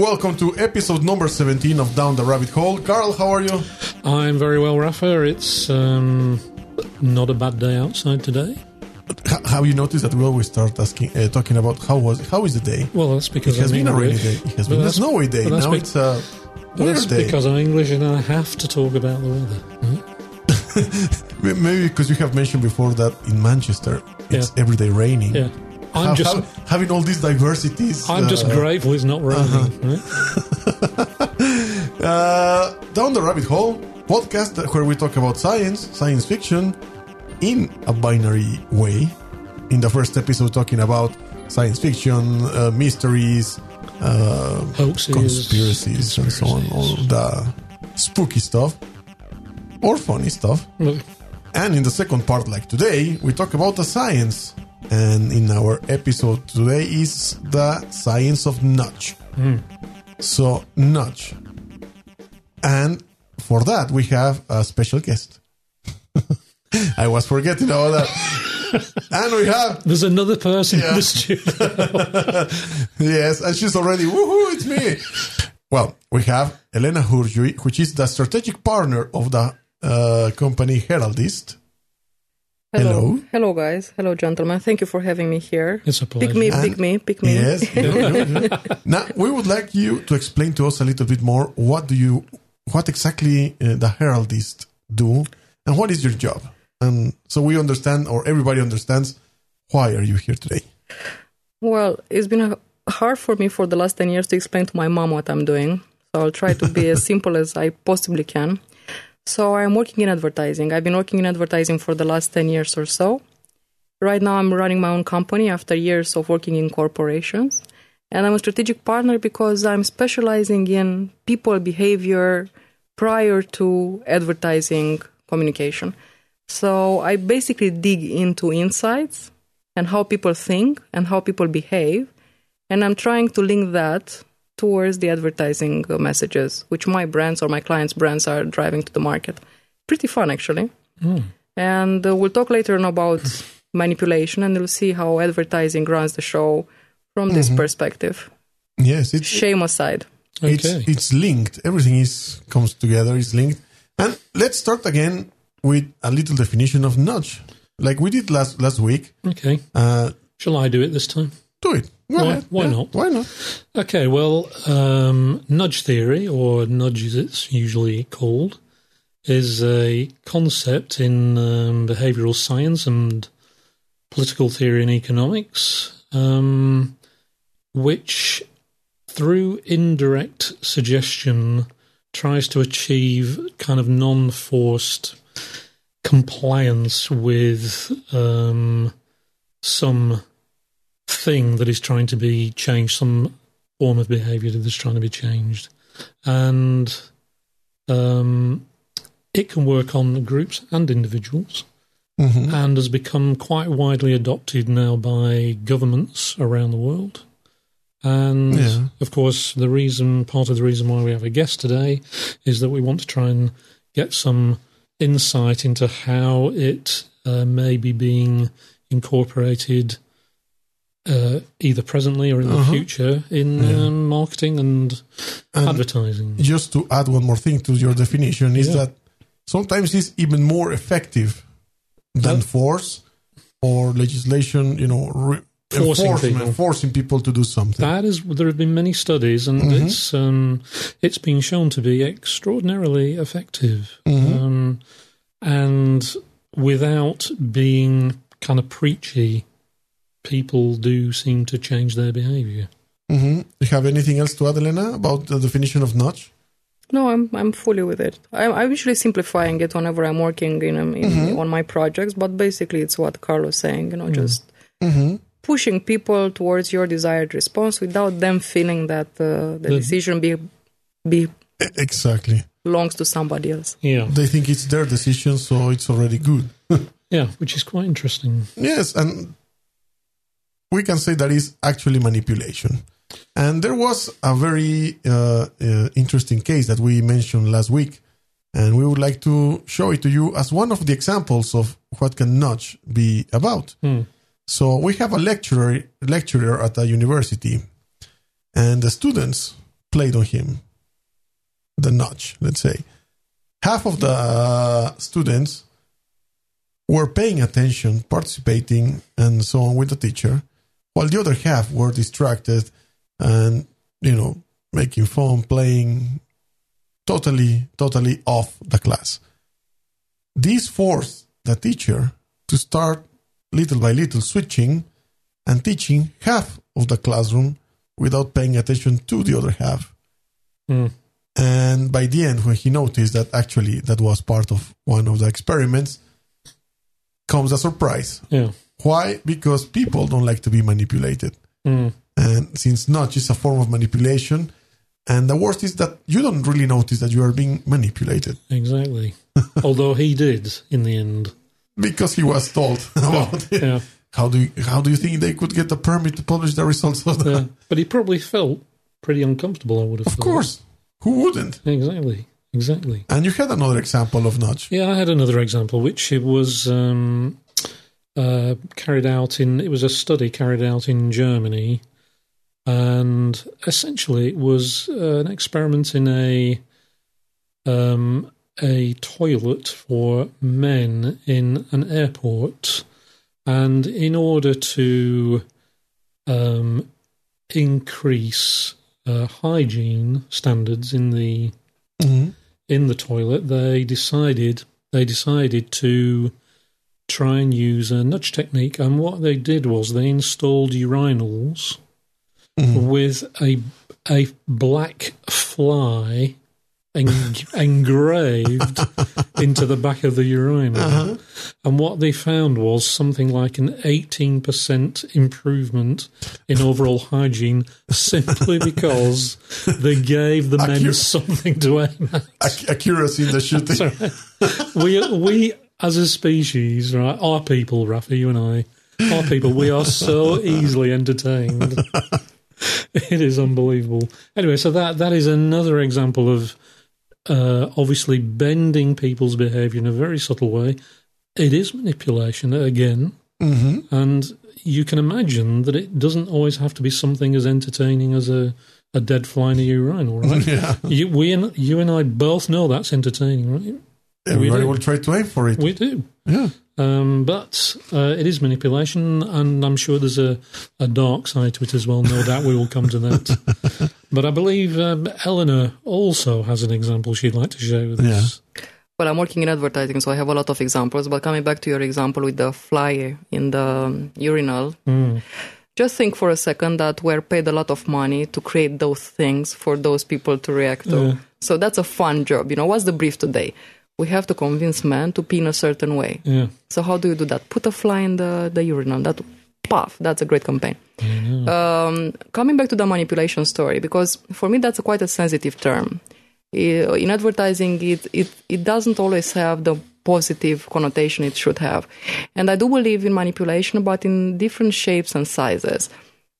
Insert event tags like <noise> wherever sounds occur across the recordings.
Welcome to episode number 17 of Down the Rabbit Hole. Carl, how are you? I'm very well, Rafa. It's um, not a bad day outside today. H- have you noticed that we always start asking, uh, talking about how was how is the day? Well, that's because It has been a rainy day. It has been a snowy day. Now be- it's a weird that's day. because I'm English and I have to talk about the weather. <laughs> Maybe because you have mentioned before that in Manchester it's every day raining. Yeah, I'm just having all these diversities. I'm just uh, grateful it's not raining. Uh-huh. right? <laughs> Uh, Down the Rabbit Hole podcast where we talk about science, science fiction, in a binary way. In the first episode, talking about science fiction, uh, mysteries, uh, Hoaxes, conspiracies, and so on, all the spooky stuff or funny stuff. Look, And in the second part, like today, we talk about the science. And in our episode today is the science of nudge. So, nudge. And for that, we have a special guest. <laughs> I was forgetting about that. <laughs> and we have, There's another person Yeah. in the studio. <laughs> yes, and she's already, woohoo, it's me. Well, we have Elena Hurjui, which is the strategic partner of the uh, company Heraldist. Hello. Hello, guys. Hello, gentlemen. Thank you for having me here. It's a Pick me, pleasure. pick me, pick me. Yes. <laughs> now we would like you to explain to us a little bit more. What do you, what exactly uh, the heraldist do, and what is your job? And so we understand, or everybody understands, why are you here today? Well, it's been hard for me for the last 10 years to explain to my mom what I'm doing. So I'll try to be as <laughs> simple as I possibly can. So I'm working in advertising. I've been working in advertising for the last 10 years or so. Right now, I'm running my own company after years of working in corporations. And I'm a strategic partner because I'm specializing in people behavior prior to advertising communication. So I basically dig into insights and how people think and how people behave. And I'm trying to link that towards the advertising uh, messages, which my brands or my clients' brands are driving to the market. Pretty fun, actually. And uh, we'll talk later on about <laughs> manipulation and we'll see how advertising runs the show from this perspective. Yes, it's Shame aside. it's Okay. it's linked. Everything is comes together. Is linked. And let's start again with a little definition of nudge, like we did last last week. Okay. Uh, Shall I do it this time? Why- why Yeah, not? Why not? Okay, well, um, nudge theory, or nudge as it's usually called, is a concept in um, behavioral science and political theory and economics, um, which, through indirect suggestion, tries to achieve kind of non forced compliance with um, some thing that is trying to be changed, some form of behavior that is trying to be changed. And um, it can work on groups and individuals Mhm. and has become quite widely adopted now by governments around the world. And Yeah. of course, the reason, part of the reason why we have a guest today is that we want to try and get some insight into how it uh, may be being incorporated uh, either presently or in the Uh-huh. future in Yeah. um, marketing and, And advertising. just to add one more thing to your definition is Yeah. that sometimes it's even more effective than Yeah. force or legislation. You know, re- Forcing people. forcing people to do something. That is, there have been many studies, and Mhm. it's um, it's been shown to be extraordinarily effective, Mhm. um, and without being kind of preachy, people do seem to change their behaviour. hmm You have anything else to add, Elena, about the definition of nudge? No, I'm I'm fully with it. I'm, I'm usually simplifying it whenever I'm working in, um, in Mhm. on my projects, but basically it's what Carl's saying. You know, just hmm pushing people towards your desired response without them feeling that uh, the The- decision be be Exactly. belongs to somebody else. Yeah, They think it's their decision, so it's already good. <laughs> yeah, which is quite interesting. Yes, and we can say that is actually manipulation. And there was a very uh, uh, interesting case that we mentioned last week, and we would like to show it to you as one of the examples of what can nudge be about. Hmm. So we have a lecturer lecturer at a university, and the students played on him the nudge, let's say. Half of the uh, students were paying attention, participating, and so on with the teacher, while the other half were distracted and, you know, making fun, playing, totally, totally off the class. This forced the teacher to start little by little switching and teaching half of the classroom without paying attention to the other half. Mm. And by the end, when he noticed that actually that was part of one of the experiments, comes a surprise. Yeah. Why? Because people don't like to be manipulated. Mm. And since nudge is a form of manipulation, and the worst is that you don't really notice that you are being manipulated Exactly. <laughs> Although he did in the end. because he was told <laughs> about it. Yeah. How do you, how do you think they could get the permit to publish the results of the? yeah. But he probably felt pretty uncomfortable, I would have thought. Of thought. course, who wouldn't? Exactly. Exactly. And you had another example of nudge. Yeah, I had another example, which it was um, uh, carried out in. It was a study carried out in Germany, and essentially it was uh, an experiment in a um, a toilet for men in an airport, and in order to um, increase uh, hygiene standards in the Mhm. in the toilet, they decided they decided to try and use a nudge technique. And what they did was they installed urinals Mhm. with a a black fly en- <laughs> engraved <laughs> into the back of the urinal. Uh-huh. And what they found was something like an 18% improvement in overall hygiene simply <laughs> because they gave the men something to aim at. Ac- accuracy in the shooting. We, we, as a species, right, our people, Rafi, you and I, our people, we are so <laughs> easily entertained. <laughs> it is unbelievable. Anyway, so that that is another example of uh, obviously bending people's behaviour in a very subtle way. It is manipulation again, hmm and you can imagine that it doesn't always have to be something as entertaining as a, a dead fly in a urinal, right? <laughs> Yeah. You, we and you and I both know that's entertaining, right? Everybody will try to aim for it. We do. yeah. Um, but uh, it is manipulation, and I'm sure there's a, a dark side to it as well. No <laughs> doubt we will come to that. but I believe um, Eleanor also has an example she'd like to share with us. Well, I'm working in advertising, so I have a lot of examples. But coming back to your example with the fly in the um, urinal, Mm. just think for a second that we're paid a lot of money to create those things for those people to react to. Yeah. So that's a fun job. You know, what's the brief today? We have to convince men to pee in a certain way. Yeah. So how do you do that? Put a fly in the, the urinal. That puff. That's a great campaign. Um, coming back to the manipulation story, because for me that's a quite a sensitive term. In advertising, it, it it doesn't always have the positive connotation it should have, and I do believe in manipulation, but in different shapes and sizes.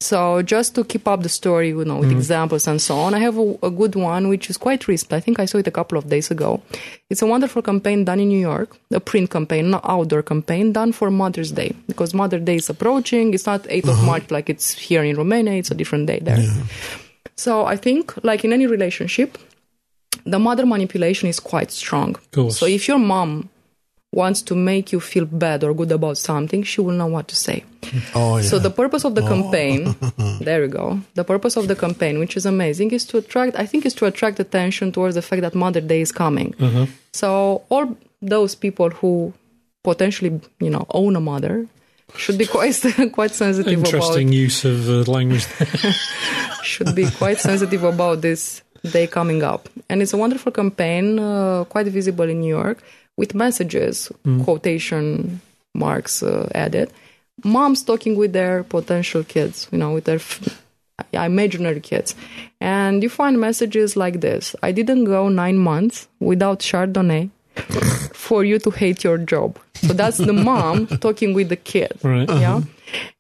So just to keep up the story, you know, with mm-hmm. examples and so on, I have a, a good one which is quite recent. I think I saw it a couple of days ago. It's a wonderful campaign done in New York, a print campaign, not outdoor campaign, done for Mother's Day because Mother's Day is approaching. It's not 8th of uh-huh. March like it's here in Romania. It's a different day there. So I think, like in any relationship, the mother manipulation is quite strong. So if your mom wants to make you feel bad or good about something, she will know what to say. Oh, yeah. So the purpose of the campaign, <laughs> there you go. The purpose of the campaign, which is amazing, is to attract. I think is to attract attention towards the fact that Mother Day is coming. Uh-huh. So all those people who potentially, you know, own a mother should be quite <laughs> quite sensitive Interesting use of uh, language. about <laughs> should be quite sensitive about this day coming up. And it's a wonderful campaign, uh, quite visible in New York, with messages, quotation marks uh, added. Moms talking with their potential kids, you know, with their f- imaginary kids. And you find messages like this I didn't go nine months without Chardonnay <laughs> for you to hate your job. So that's the <laughs> mom talking with the kid. Right. Yeah.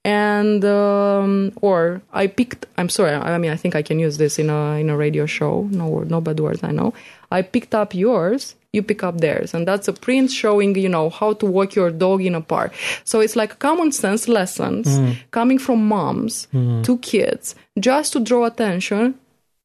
And um, or I picked. I'm sorry. I mean, I think I can use this in a in a radio show. No word, no bad words. I know. I picked up yours. You pick up theirs, and that's a print showing you know how to walk your dog in a park. So it's like common sense lessons mm. coming from moms mm. to kids, just to draw attention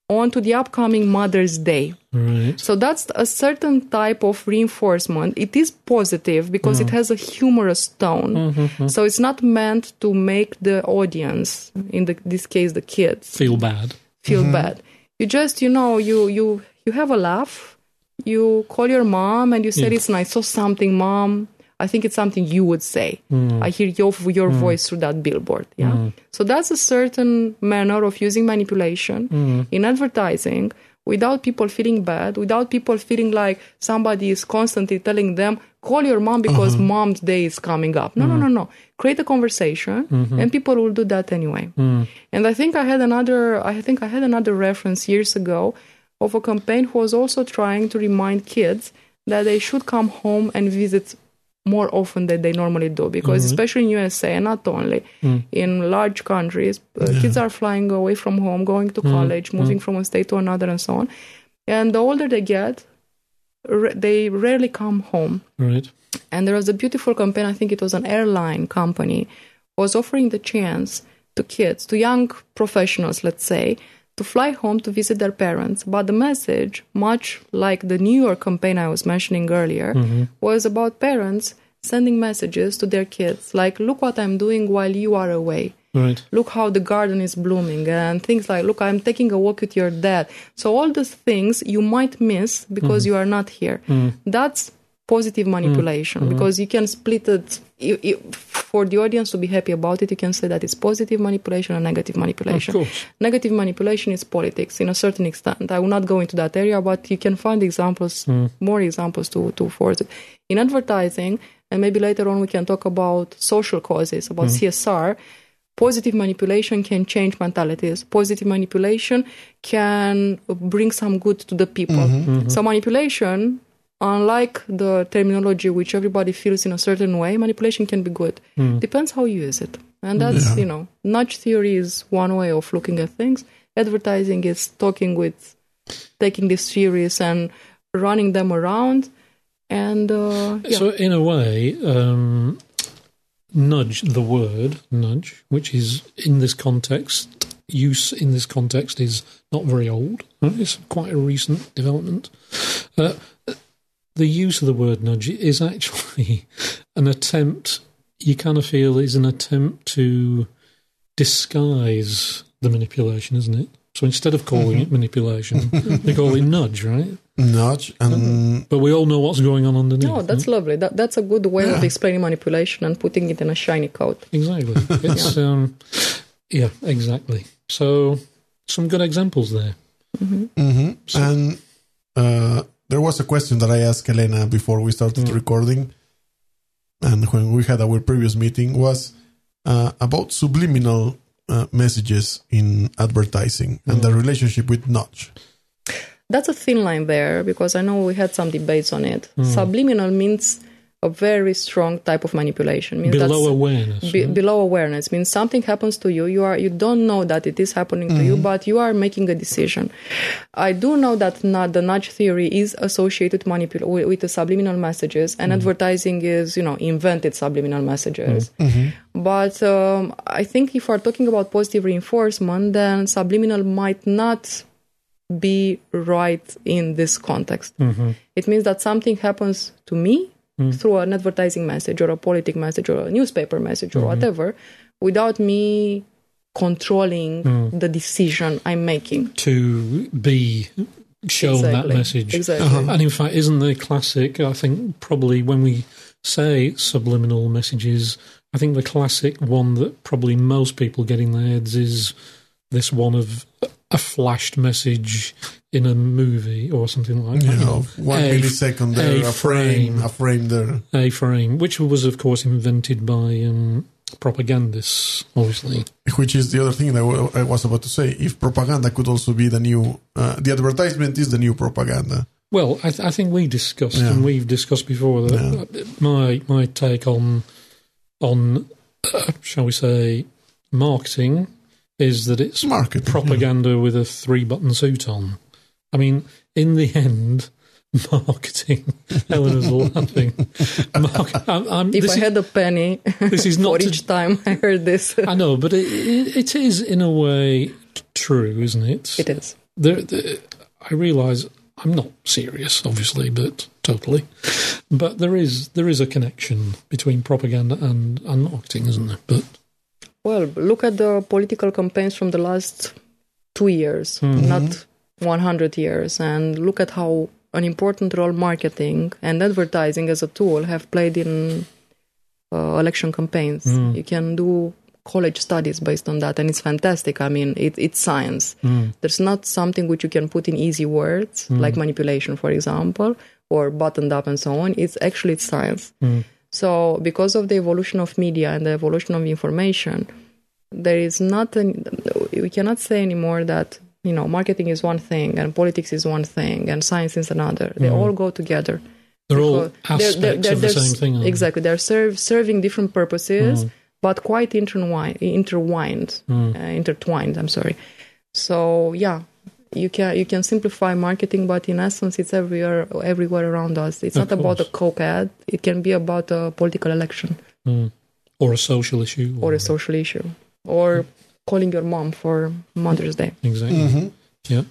on to the upcoming Mother's Day. Right. So that's a certain type of reinforcement. It is positive because it mm. has a humorous tone. Mm-hmm, mm-hmm. So it's not meant to make the audience, in the, this case the kids, Feel bad. feel mm-hmm. bad. You just, you know, you you you have a laugh. You call your mom and you said mm. it's nice. So something, mom. I think it's something you would say. Mm. I hear your your mm. voice through that billboard. Yeah. So that's a certain manner of using manipulation in advertising without people feeling bad, without people feeling like somebody is constantly telling them, call your mom because uh-huh. mom's day is coming up. No, no, no, no. Create a conversation mm-hmm. and people will do that anyway. And I think I had another I think I had another reference years ago of a campaign who was also trying to remind kids that they should come home and visit more often than they normally do because mm-hmm. especially in USA and not only. Mm. In large countries uh, kids are flying away from home going to mm. college mm. moving from a state to another and so on. And the older they get they rarely come home. Right. and there was a beautiful campaign i think it was an airline company was offering the chance to kids to young professionals let's say to fly home to visit their parents but the message much like the new york campaign i was mentioning earlier mm-hmm. was about parents sending messages to their kids like look what i'm doing while you are away. Right. look how the garden is blooming and things like look i'm taking a walk with your dad. So all these things you might miss because mm-hmm. you are not here. Mm. That's positive manipulation mm-hmm. because you can split it you, you, for the audience to be happy about it you can say that it's positive manipulation and negative manipulation. Of course. negative manipulation is politics in a certain extent. I will not go into that area but you can find examples hmm. more examples to, to force it. In advertising and maybe later on we can talk about social causes about hmm. csr positive manipulation can change mentalities. Positive manipulation can bring some good to the people. Mm-hmm. So mm-hmm. manipulation, unlike the terminology which everybody feels in a certain way, manipulation can be good. Depends how you use it. And that's, Yeah. you know, nudge theory is one way of looking at things. Advertising is talking with, taking these theories and running them around. And uh, yeah. So, in a way, um, nudge, the word nudge, which is in this context, use in this context is not very old. It's quite a recent development. Uh, the use of the word nudge is actually <laughs> an attempt, you kind of feel, is an attempt to disguise the manipulation, isn't it? So instead of calling it manipulation, <laughs> they call it nudge, right? Nudge and But we all know what's going on underneath. No, that's lovely. That, that's a good way of explaining manipulation and putting it in a shiny coat. Exactly. <laughs> It's um, yeah, exactly. So some good examples there. Mhm. and uh, there was a question that I asked Elena before we started recording, and when we had our previous meeting was uh, about subliminal uh, messages in advertising and the relationship with nudge. That's a thin line there because I know we had some debates on it. Subliminal means a very strong type of manipulation. Means Below awareness. be, right? below awareness. Means something happens to you. You are you don't know that it is happening to you mm-hmm. but you are making a decision. I do know that not, the nudge theory is associated manipul- with, with the subliminal messages and mm-hmm. advertising is you know invented subliminal messages. Mm-hmm. But um, i think if we're talking about positive reinforcement then subliminal might not be right in this context. It means that something happens to me Hmm. through an advertising message or a politic message or a newspaper message or hmm. whatever without me controlling hmm. the decision I'm making. to be shown that Exactly. message. Exactly. Uh-huh. And in fact, isn't the classic? I think probably when we say subliminal messages, I think the classic one that probably most people get in their heads is this one of a flashed message in a movie or something like that. You know, one A- millisecond there, a a, frame, frame. a frame there. A frame, which was of course invented by um, propagandists, obviously. Which is the other thing that w- I was about to say. If propaganda could also be the new, uh, the advertisement is the new propaganda. Well, I, th- I think we discussed, Yeah. and we've discussed before that my my take on on uh, shall we say marketing is that it's Marketing, propaganda with a three button suit on. I mean, in the end, <laughs> marketing. Eleanor's laughing. Mark, I'm, I'm, If this, I is, had a penny this is for not. To, each time I heard this, I know, but it, it, it is in a way true, isn't it? it is. there, there, I realise I'm not serious, obviously, but totally. But there is there is a connection between propaganda and, and marketing, isn't there? But Well, look at the political campaigns from the last two years, mm-hmm. not 100 years, and look at how an important role marketing and advertising as a tool have played in uh, election campaigns. Mm. You can do college studies based on that, and it's fantastic. I mean, it, it's science. Mm. There's not something which you can put in easy words, mm. like manipulation, for example, or buttoned up and so on. It's actually it's science. So, because of the evolution of media and the evolution of information, there is not an, we cannot say anymore that you know marketing is one thing and politics is one thing and science is another. They mm. all go together. they're all aspects they're- they're- of the same thing. Exactly, they're serve, serving different purposes, mm. but quite intertwined. Intertwined, uh, intertwined. I'm sorry. So yeah, you can you can simplify marketing, but in essence, it's everywhere everywhere around us. It's Of not about a coke ad. It can be about a political election Mm. Or a social issue. or a social issue, or calling your mom for Mother's Day. Exactly. Mhm. Yeah.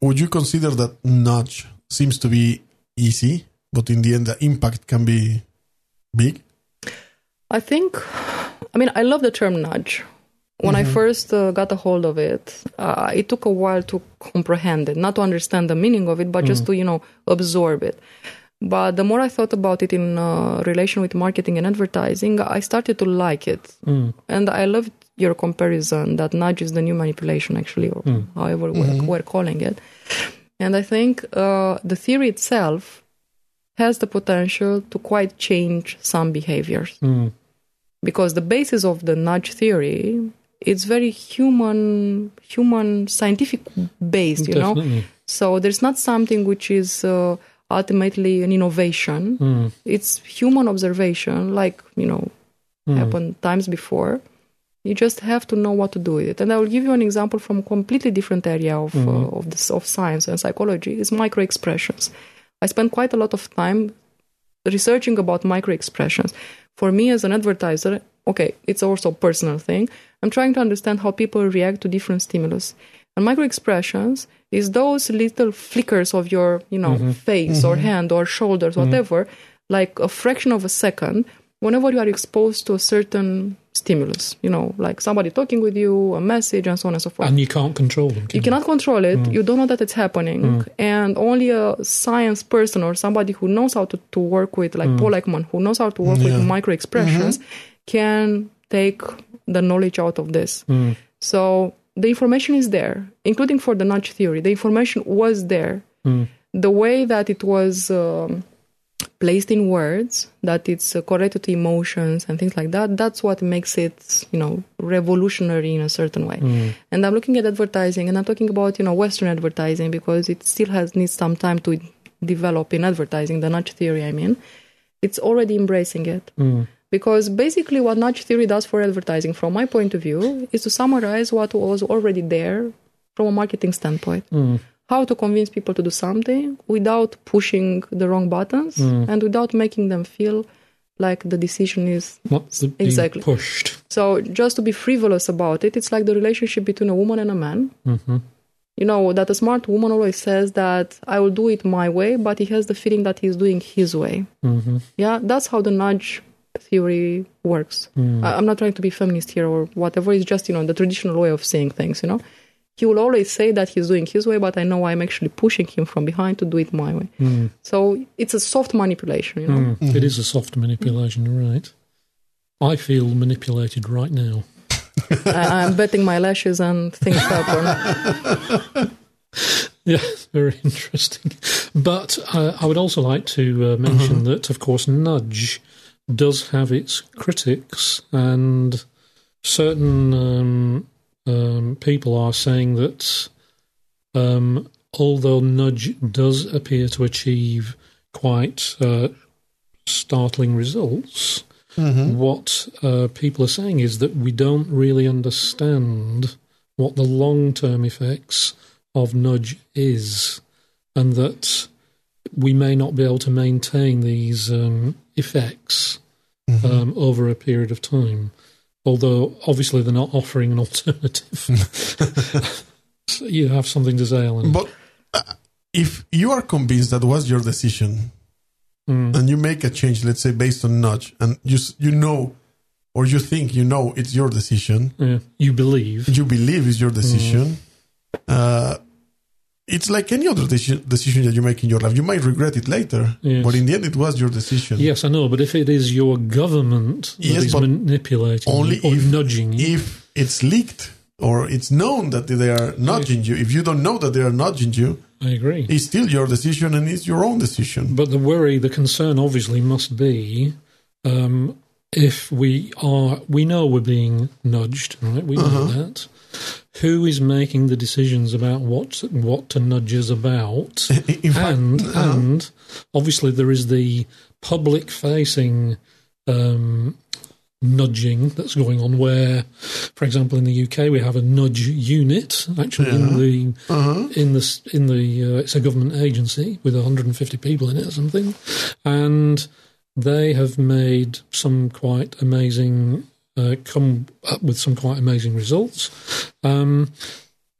Would you consider that nudge seems to be easy, but in the end, the impact can be big? I think, I mean, I love the term nudge. When I first uh, got a hold of it, uh, it took a while to comprehend it, not to understand the meaning of it, but just to, you know, absorb it. But the more I thought about it in uh, relation with marketing and advertising, I started to like it. And I loved your comparison that nudge is the new manipulation, actually, or however we're, we're calling it. And I think uh, the theory itself has the potential to quite change some behaviors Mm. because the basis of the nudge theory it's very human human scientific based you know? So there's not something which is uh, ultimately an innovation. It's human observation like you know happened times before. You just have to know what to do with it. And i will give you an example from a completely different area of uh, of this of science and psychology is micro expressions i spent quite a lot of time researching about micro expressions. For me as an advertiser, okay, it's also a personal thing. I'm trying to understand how people react to different stimulus. And micro expressions is those little flickers of your, you know, mm-hmm. face or mm-hmm. hand or shoulders, mm-hmm. whatever, like a fraction of a second whenever you are exposed to a certain stimulus, you know, like somebody talking with you, a message, and so on and so forth And you can't control them. Can you cannot control it Mm. you don't know that it's happening mm. and only a science person or somebody who knows how to, to work with Mm. like paul ekman who knows how to work with Yeah. micro expressions can take the knowledge out of this. Mm. so the information is there including for the nudge theory. The information was there. Mm. the way that it was um, placed in words that it's uh, correlated to emotions and things like that that's what makes it you know revolutionary in a certain way. And i'm looking at advertising and i'm talking about you know western advertising because it still has needs some time to develop in advertising the nudge theory i mean. It's already embracing it because basically what nudge theory does for advertising from my point of view is to summarize what was already there from a marketing standpoint. Mm. How to convince people to do something without pushing the wrong buttons mm. and without making them feel like the decision is What's the, being Exactly. pushed? so just to be frivolous about it it's like the relationship between a woman and a man. Mm-hmm. You know that a smart woman always says that i will do it my way but he has the feeling that he's doing his way. Mm-hmm. Yeah that's how the nudge theory works. I- i'm not trying to be feminist here or whatever. It's just you know the traditional way of saying things you know. He will always say that he's doing his way but i know i'm actually pushing him from behind to do it my way. So it's a soft manipulation you know. Mm. It is a soft manipulation, right. I feel manipulated right now. <laughs> I, i'm betting my lashes and things happen <laughs> Yeah, very interesting. But uh, I would also like to uh, mention that, of course, Nudge does have its critics, and certain um, um, people are saying that um, although Nudge does appear to achieve quite uh, startling results, what uh, people are saying is that we don't really understand what the long term effects of nudge is, and that we may not be able to maintain these um, effects um, over a period of time. Although obviously they're not offering an alternative. <laughs> <laughs> you have something to say, Alan. But uh, if you are convinced that was your decision, Mm. and you make a change, let's say based on nudge, and you you know, or you think you know it's your decision, Yeah, you believe. you believe is your decision. Uh, it's like any other decision, decision that you make in your life. You might regret it later, Yes. but in the end, it was your decision. Yes, I know, but if it is your government that Yes, is manipulating only you or if- nudging you, If it's leaked or it's known that they are nudging you, if you don't know that they are nudging you, I agree. it's still your decision and it's your own decision. But the worry, the concern, obviously, must be um, if we are, we know we're being nudged, right? We know Uh-huh. that. Who is making the decisions about what what to nudge us about? <laughs> Fact, and uh-huh. and obviously there is the public facing um, nudging that's going on where for example in the UK we have a nudge unit actually in the uh-huh. in the in the uh, it's a government agency with 150 people in it or something and they have made some quite amazing uh, come up with some quite amazing results um,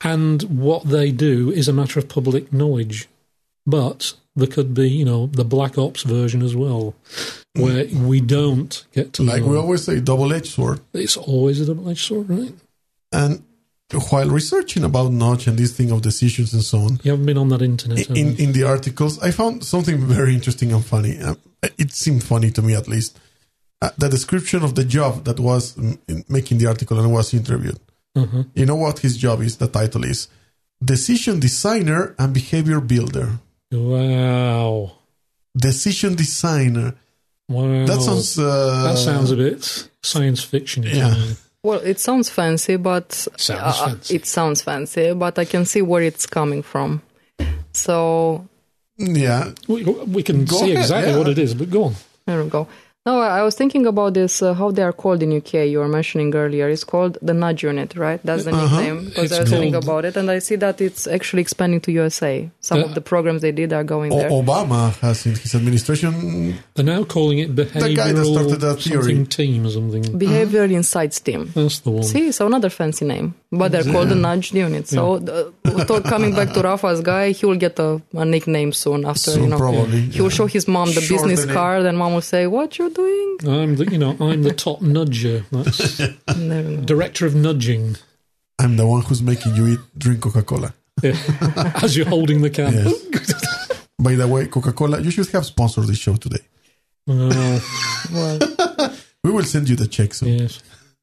and what they do is a matter of public knowledge but there could be you know the black ops version as well where we don't get to like know. we always say, double-edged sword. it's always a double-edged sword right And while researching about nudge and this thing of decisions and so on, you haven't been on that internet in, in the articles, I found something very interesting and funny. Uh, it seemed funny to me, at least. Uh, the description of the job that was in making the article and was interviewed. uh-huh. You know what his job is? The title is Decision Designer and Behavior Builder. wow Decision Designer. wow That sounds. Uh, That sounds a bit science fiction. Yeah. Well, it sounds fancy, but Sounds uh, fancy. it sounds fancy, but I can see where it's coming from. So Yeah. We, we can Go see ahead, exactly yeah. what it is, but go on. there we go. No, I I was thinking about this. Uh, how they are called in UK? You were mentioning earlier. It's called the Nudge Unit, right? That's the Uh-huh. nickname. Because It's I was thinking about it, and I see that it's actually expanding to USA. Some Uh, of the programs they did are going O- there. Obama has in his administration. They're now calling it behavioural guy that started that theory. team or something. Behavior Insights Team. That's the one. See, so another fancy name, but they're called the Nudge Unit. So, uh, to- coming back to Rafa's guy, he will get a, a nickname soon. After Soon, you know, probably. he will show his mom the Shorten business card, and mom will say, "What you're doing?" I'm the, you know, I'm the top nudger. That's There we go. director of nudging. I'm the one who's making you eat, drink Coca Cola. <laughs> Yeah. As you're holding the can. Yes. <laughs> By the way, Coca Cola, you should have sponsored this show today. Uh, well, Well, <laughs> We will send you the check soon. yes.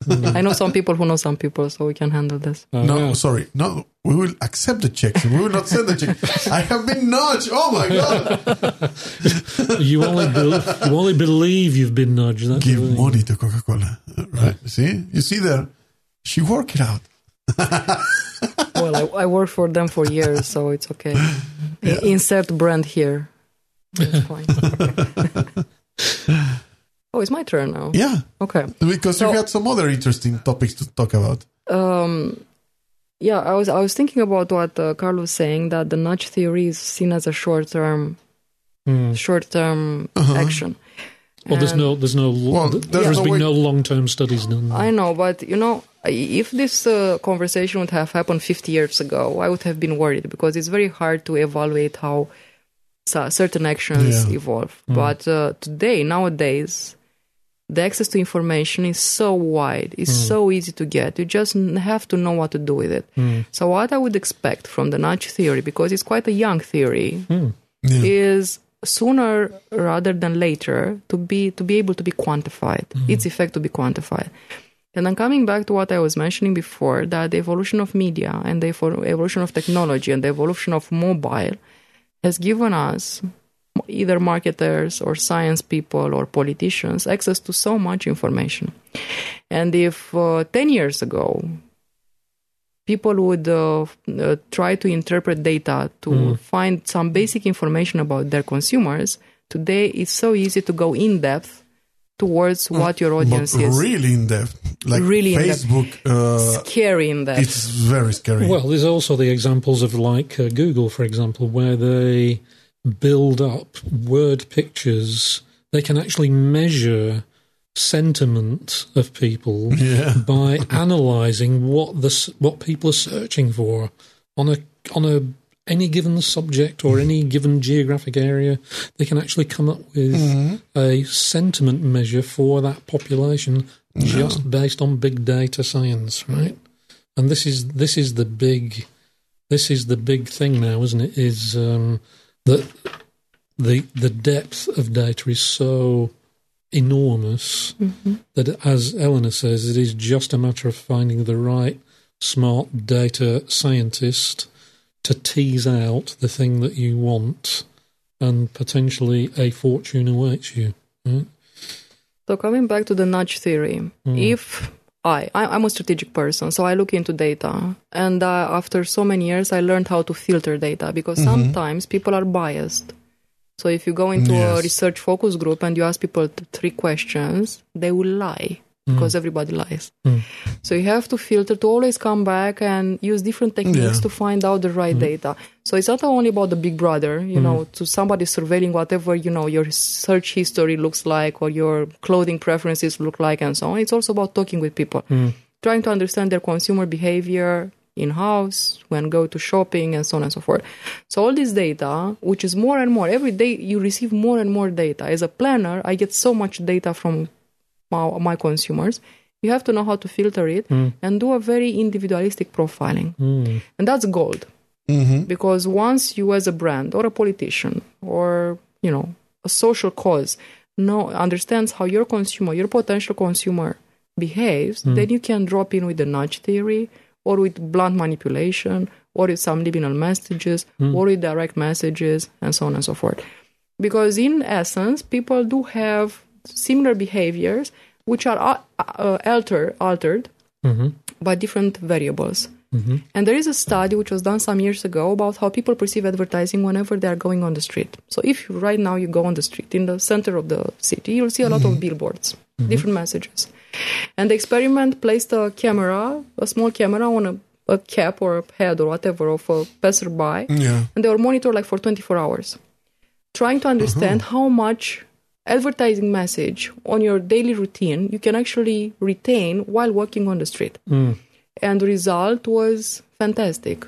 I know some people who know some people, so we can handle this. Uh, No, sorry. No, we will accept the checks. We will not send the check. <laughs> I have been nudged. Oh my God. you only be- you only believe you've been nudged. That's Give the money to Coca Cola. Right? See? You see there? She worked it out. <laughs> Well, I, I worked for them for years, so it's okay. I- Insert brand here. That's <laughs> fine. Oh, it's my turn now. Yeah. Okay. Because So- you had some other interesting topics to talk about. Um, yeah, I was I was thinking about what uh, Carl was saying that the nudge theory is seen as a short term Hmm. short term Uh-huh. action. Well, there's And no, there's no, Well, th- there's there's no been way- no long-term studies done. I know, but you know, if this uh, conversation would have happened 50 years ago, I would have been worried because it's very hard to evaluate how certain actions Yeah. evolve. But uh, today, nowadays, the access to information is so wide, it's mm. so easy to get. You just have to know what to do with it. Mm. So, what I would expect from the nudge theory, because it's quite a young theory, mm. Yeah. is sooner rather than later to be to be able to be quantified its effect to be quantified and then coming back to what i was mentioning before that the evolution of media and the evolution of technology and the evolution of mobile has given us either marketers or science people or politicians access to so much information and if uh, 10 years ago people would uh, uh, try to interpret data to find some basic information about their consumers. Today, it's so easy to go in depth towards what your audience but is. really in depth. Like Really in depth. Facebook, uh, Scary in depth. it's very scary. Well, there's also the examples of like uh, Google, for example, where they build up word pictures. They can actually measure sentiment of people Yeah. <laughs> by analyzing what the what people are searching for on a on a any given subject or any given geographic area, they can actually come up with Mm-hmm. a sentiment measure for that population just based on big data science, right? And this is this is the big this is the big thing now, isn't it? Is um, that the the depth of data is so enormous mm-hmm. that, as Eleanor says, it is just a matter of finding the right smart data scientist to tease out the thing that you want, and potentially a fortune awaits you. Right? So coming back to the nudge theory, hmm. if I, I I'm a strategic person, so I look into data, and uh, after so many years, I learned how to filter data because sometimes people are biased. So if you go into a research focus group and you ask people three questions, they will lie because mm. everybody lies. Mm. So you have to filter to always come back and use different techniques Yeah. to find out the right mm. data. So it's not only about the big brother, you know, to somebody surveilling whatever, you know, your search history looks like or your clothing preferences look like and so on. It's also about talking with people, trying to understand their consumer behavior in house, when go to shopping and so on and so forth. So all this data, which is more and more, every day you receive more and more data. As a planner, I get so much data from my, my consumers. You have to know how to filter it hmm. and do a very individualistic profiling. Hmm. And that's gold. Mm-hmm. Because once you as a brand or a politician or, you know, a social cause know understands how your consumer, your potential consumer behaves, hmm. then you can drop in with the nudge theory or with blunt manipulation or with subliminal messages or with direct messages and so on and so forth. Because in essence, people do have similar behaviors which are uh, alter, altered mm-hmm. by different variables. Mm-hmm. And there is a study which was done some years ago about how people perceive advertising whenever they are going on the street. So if right now you go on the street in the center of the city, you'll see a lot of mm-hmm. billboards, different messages. And the experiment placed a camera, a small camera on a, a cap or a head or whatever of a passerby, Yeah. and they were monitored like for 24 hours, trying to understand how much advertising message on your daily routine you can actually retain while walking on the street. Hmm. And the result was fantastic.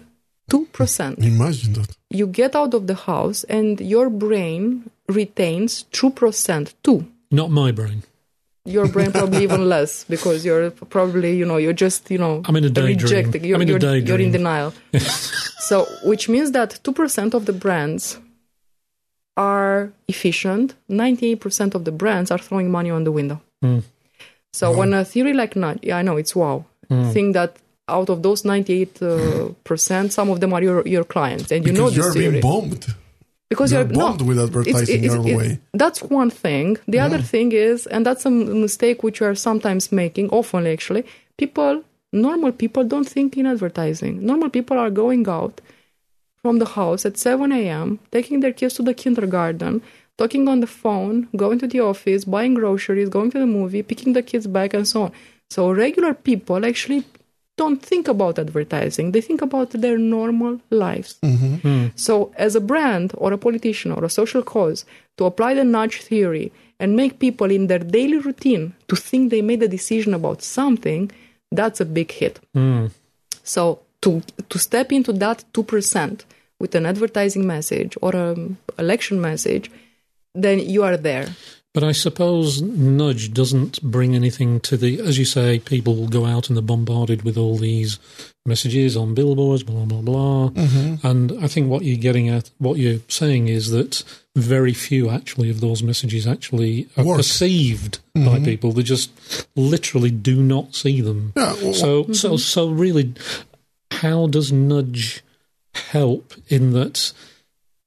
2%. Hmm. Imagine that. You get out of the house and your brain retains 2%, 2 Not my brain. your brain <laughs> probably even less because you're probably you know you're just you know I'm in a daydream. rejecting you're, I'm in a you're, you're in denial <laughs> so which means that 2% of the brands are efficient 98% of the brands are throwing money on the window Hmm. so when a theory like nudge yeah i know it's wow Hmm. think that out of those 98 uh, <laughs> percent some of them are your, your clients and you know because this you're theory being bombed. because You're you're no, bombed with advertising it's- your it's- way. it- that's one thing. The other thing is, and that's a mistake which we are sometimes making, often actually, people, normal people don't think in advertising. Normal people are going out from the house at 7 a.m., taking their kids to the kindergarten, talking on the phone, going to the office, buying groceries, going to the movie, picking the kids back, and so on. So regular people actually don't think about advertising. They think about their normal lives. Mm-hmm. Hmm. So, as a brand or a politician or a social cause, to apply the nudge theory and make people in their daily routine to think they made a decision about something, that's a big hit. Hmm. So, to to step into that two percent with an advertising message or an election message, then you are there. But I suppose nudge doesn't bring anything to the, as you say, people will go out and they're bombarded with all these messages on billboards, blah, blah, blah. Mm-hmm. And I think what you're getting at, what you're saying is that very few actually of those messages actually are Work. perceived by mm-hmm. people. They just literally do not see them. Yeah, well, So, so, mm-hmm. so really, how does nudge help in that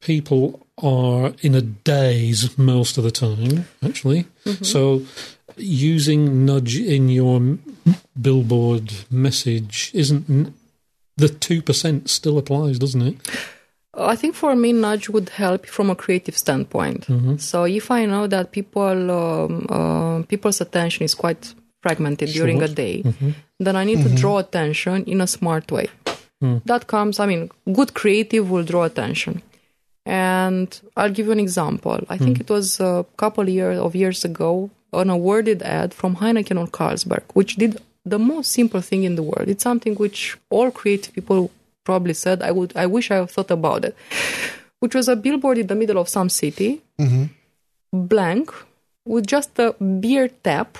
people are in a daze most of the time, actually? So, using nudge in your billboard message isn't. The 2% still applies, doesn't it? I think for me, nudge would help from a creative standpoint. So if I know that people um, uh, people's attention is quite fragmented during a day, then I need to draw attention in a smart way. That comes, I mean, good creative will draw attention. And I'll give you an example. I think hmm. it was a couple year, of years ago, an awarded ad from Heineken or Carlsberg, which did the most simple thing in the world. It's something which all creative people probably said, I would, I wish I thought about it, which was a billboard in the middle of some city, mm-hmm. blank, with just a beer tap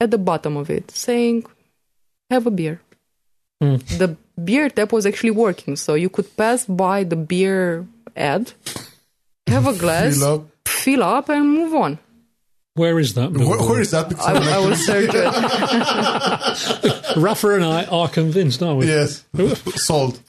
at the bottom of it, saying, "Have a beer." Hmm. The beer tap was actually working, so you could pass by the beer ad, have a <laughs> glass, Fill up. fill up, and move on. Where is that? Where, where is that? Because I, I would I will search it. <laughs> <laughs> Rafa and I are convinced, aren't we? Yes, sold.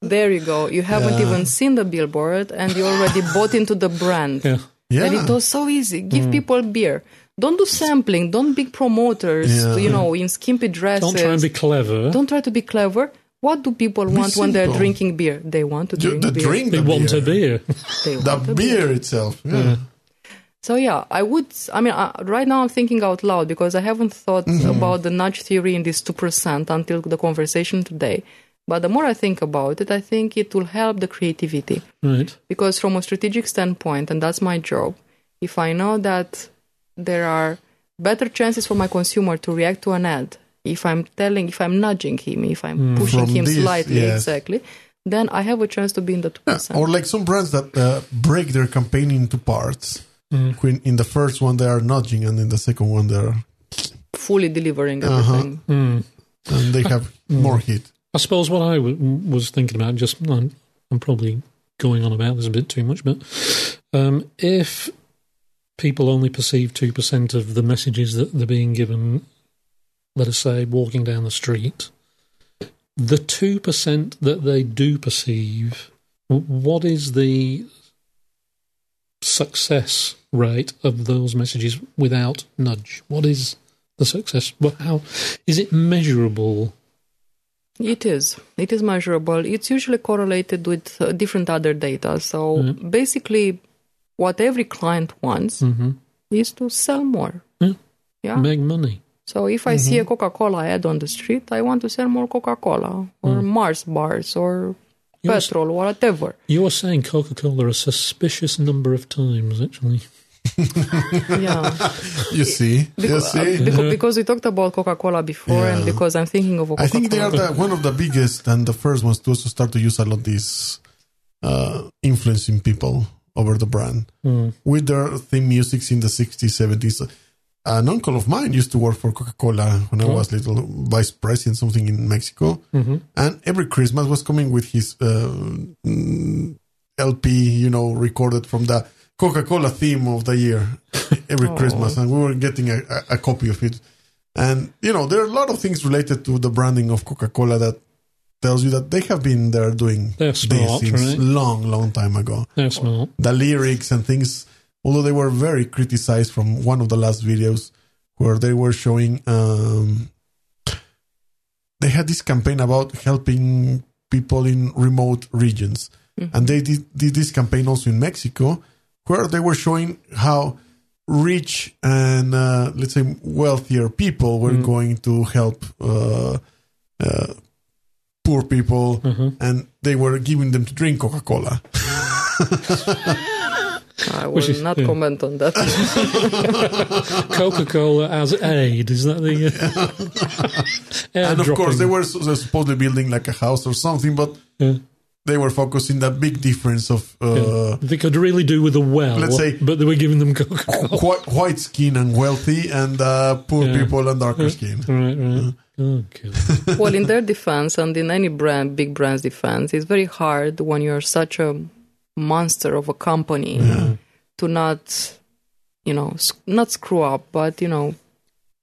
There you go. You haven't Yeah. even seen the billboard, and you already bought into the brand. Yeah. yeah, And it was so easy. Give hmm. people beer. Don't do sampling. Don't big promoters. Yeah. You know, in skimpy dresses. Don't try and be clever. Don't try to be clever. What do people want when they're drinking beer? They want to drink the beer. drink, They the want a beer. <laughs> They the want a beer itself. Yeah. So yeah, I would. I mean, uh, right now I'm thinking out loud because I haven't thought about the nudge theory in this two percent until the conversation today. But the more I think about it, I think it will help the creativity right. because from a strategic standpoint, and that's my job. If I know that there are better chances for my consumer to react to an ad, if I'm telling, if I'm nudging him, if I'm pushing him this, slightly, yes. exactly, then I have a chance to be in the two Yeah. Or like some brands that uh, break their campaign into parts. When in the first one they are nudging, and in the second one they are, fully delivering Uh-huh. everything. Mm. and they have more hit. I suppose what I w- was thinking about, just I'm, I'm probably going on about this a bit too much, but um, if people only perceive 2% of the messages that they're being given, let us say, walking down the street, the 2% that they do perceive, what is the success rate of those messages without nudge? What is the success? How is it measurable? It is. It is measurable. It's usually correlated with uh, different other data. So basically, what every client wants hmm is to sell more. Yeah. Yeah. Make money. So if I see a Coca Cola ad on the street, I want to sell more Coca Cola or Mars bars or Yes. petrol or whatever. You were saying Coca Cola a suspicious number of times, actually. <laughs> Yeah. <laughs> You see, you Because, see. because, because we talked about Coca Cola before, and because I'm thinking of a Coca I think they are the, one of the biggest and the first ones to also start to use a lot this uh, influencing people over the brand with their theme musics in the 60s, 70s. An uncle of mine used to work for Coca Cola when I was little vice president, something in Mexico. And every Christmas was coming with his uh, mm, LP, you know, recorded from the Coca Cola theme of the year every <laughs> Christmas. And we were getting a, a, a copy of it. And, you know, there are a lot of things related to the branding of Coca Cola that tells you that they have been there doing They're this since right? long, long time ago. They're smart. The lyrics and things, although they were very criticized from one of the last videos where they were showing, um, they had this campaign about helping people in remote regions. And they did, did this campaign also in Mexico where they were showing how rich and uh, let's say wealthier people were going to help uh, uh, poor people and they were giving them to drink coca-cola I will is- not yeah. comment on that. <laughs> Coca Cola as aid. Is that the. Uh, <laughs> and of course they were so- supposedly building like a house or something but Yeah. They were focusing that big difference of uh, They could really do with a well, Let's say- but they were giving them Coca Cola. <laughs> <laughs> white, white skin and wealthy and uh, poor Yeah. people and darker skin Right, right. God. <laughs> well, in their defense and in any brand, big brand's defense, it's very hard when you're such a monster of a company to not, you know, s- not screw up, but you know,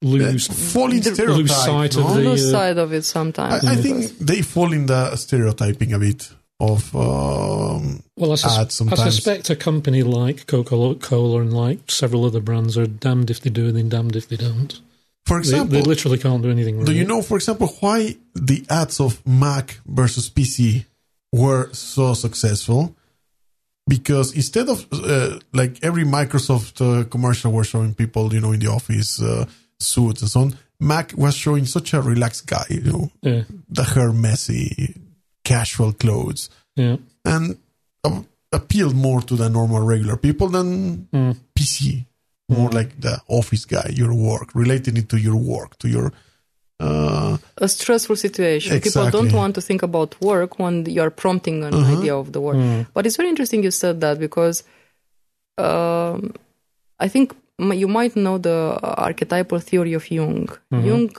Lose, fall in The- stereotype lose sight of? The, lose uh, sight of it sometimes. I, I think they fall in the stereotyping a bit of um, Well, I, sus- I suspect a company like Coca Cola and like several other brands are damned if they do and then damned if they don't. for example they literally can't do anything. Wrong. Do you know, for example, why the ads of Mac versus PC were so successful? Because instead of uh, like every Microsoft uh, commercial were showing people, you know, in the office uh, suits and so on, Mac was showing such a relaxed guy, you know, Yeah, the hair messy, casual clothes, yeah. and uh, appealed more to the normal regular people than Mm. PC. More like the office guy, your work, relating it to your work, to your uh, a stressful situation. People don't want to think about work when you're prompting an idea of the work. But it's very interesting you said that because um, I think you might know the archetypal theory of Jung. Jung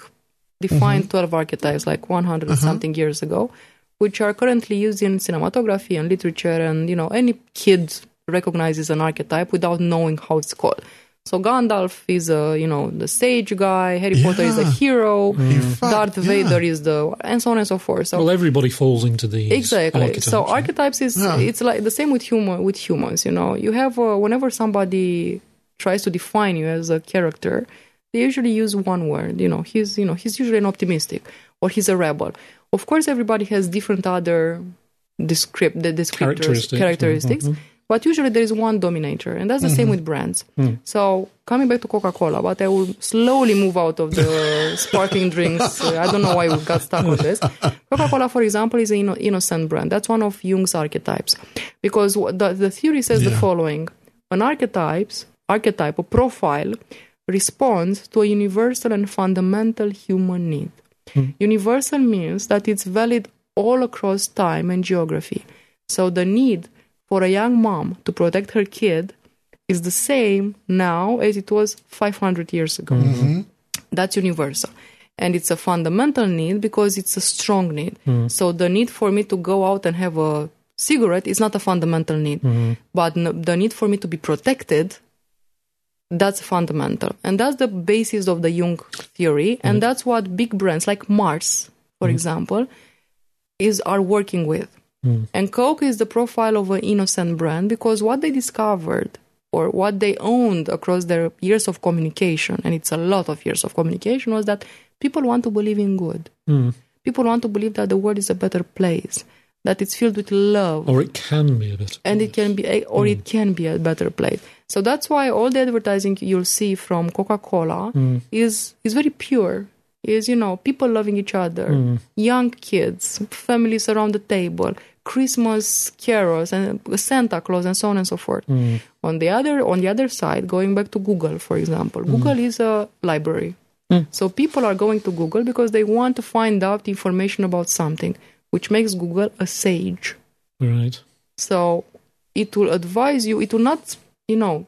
defined 12 archetypes like 100 and something years ago, which are currently used in cinematography and literature. And, you know, any kid recognizes an archetype without knowing how it's called. So Gandalf is a, you know, the sage guy. Harry Potter is a Yeah. hero. in fact, Darth yeah. Vader is the, and so on and so forth. So Well, everybody falls into these. exactly. archetypes, so yeah. archetypes is Yeah. it's like the same with human with humans. You know, you have uh, whenever somebody tries to define you as a character, they usually use one word. You know, he's you know he's usually an optimistic or he's a rebel. Of course, everybody has different other descript the descriptors Characteristics. characteristics. Mhm. But usually there is one dominator, and that's the same with brands. So coming back to Coca-Cola, but I will slowly move out of the <laughs> sparkling drinks. Uh, I don't know why we got stuck on this. Coca-Cola, for example, is an inno- innocent brand. That's one of Jung's archetypes, because the the theory says the following: an archetypes archetype, a profile, responds to a universal and fundamental human need. Hmm. Universal means that it's valid all across time and geography. So the need for a young mom to protect her kid is the same now as it was 500 years ago. Hmm. Mm-hmm. That's universal. And it's a fundamental need because it's a strong need. Hmm. So the need for me to go out and have a cigarette is not a fundamental need. But n- the need for me to be protected that's fundamental. And that's the basis of the jung theory. And mm-hmm. that's what big brands like mars for mm-hmm. example is are working with. Mm. And coke is the profile of an innocent brand because what they discovered or what they owned across their years of communication and it's a lot of years of communication was that people want to believe in good. Mm. people want to believe that the world is a better place that it's filled with love. Or it can be a bit. and it can be a, or it mm. can be a better place. So that's why all the advertising you'll see from coca-cola mm. is is very pure. Is you know people loving each other. Mm. Young kids families around the table christmas carols and santa claus and so on and so forth. On the other on the other side going back to google for example. Google is a library. So people are going to google because they want to find out information about something which makes google a sage Right. so it will advise you, it will not, you know,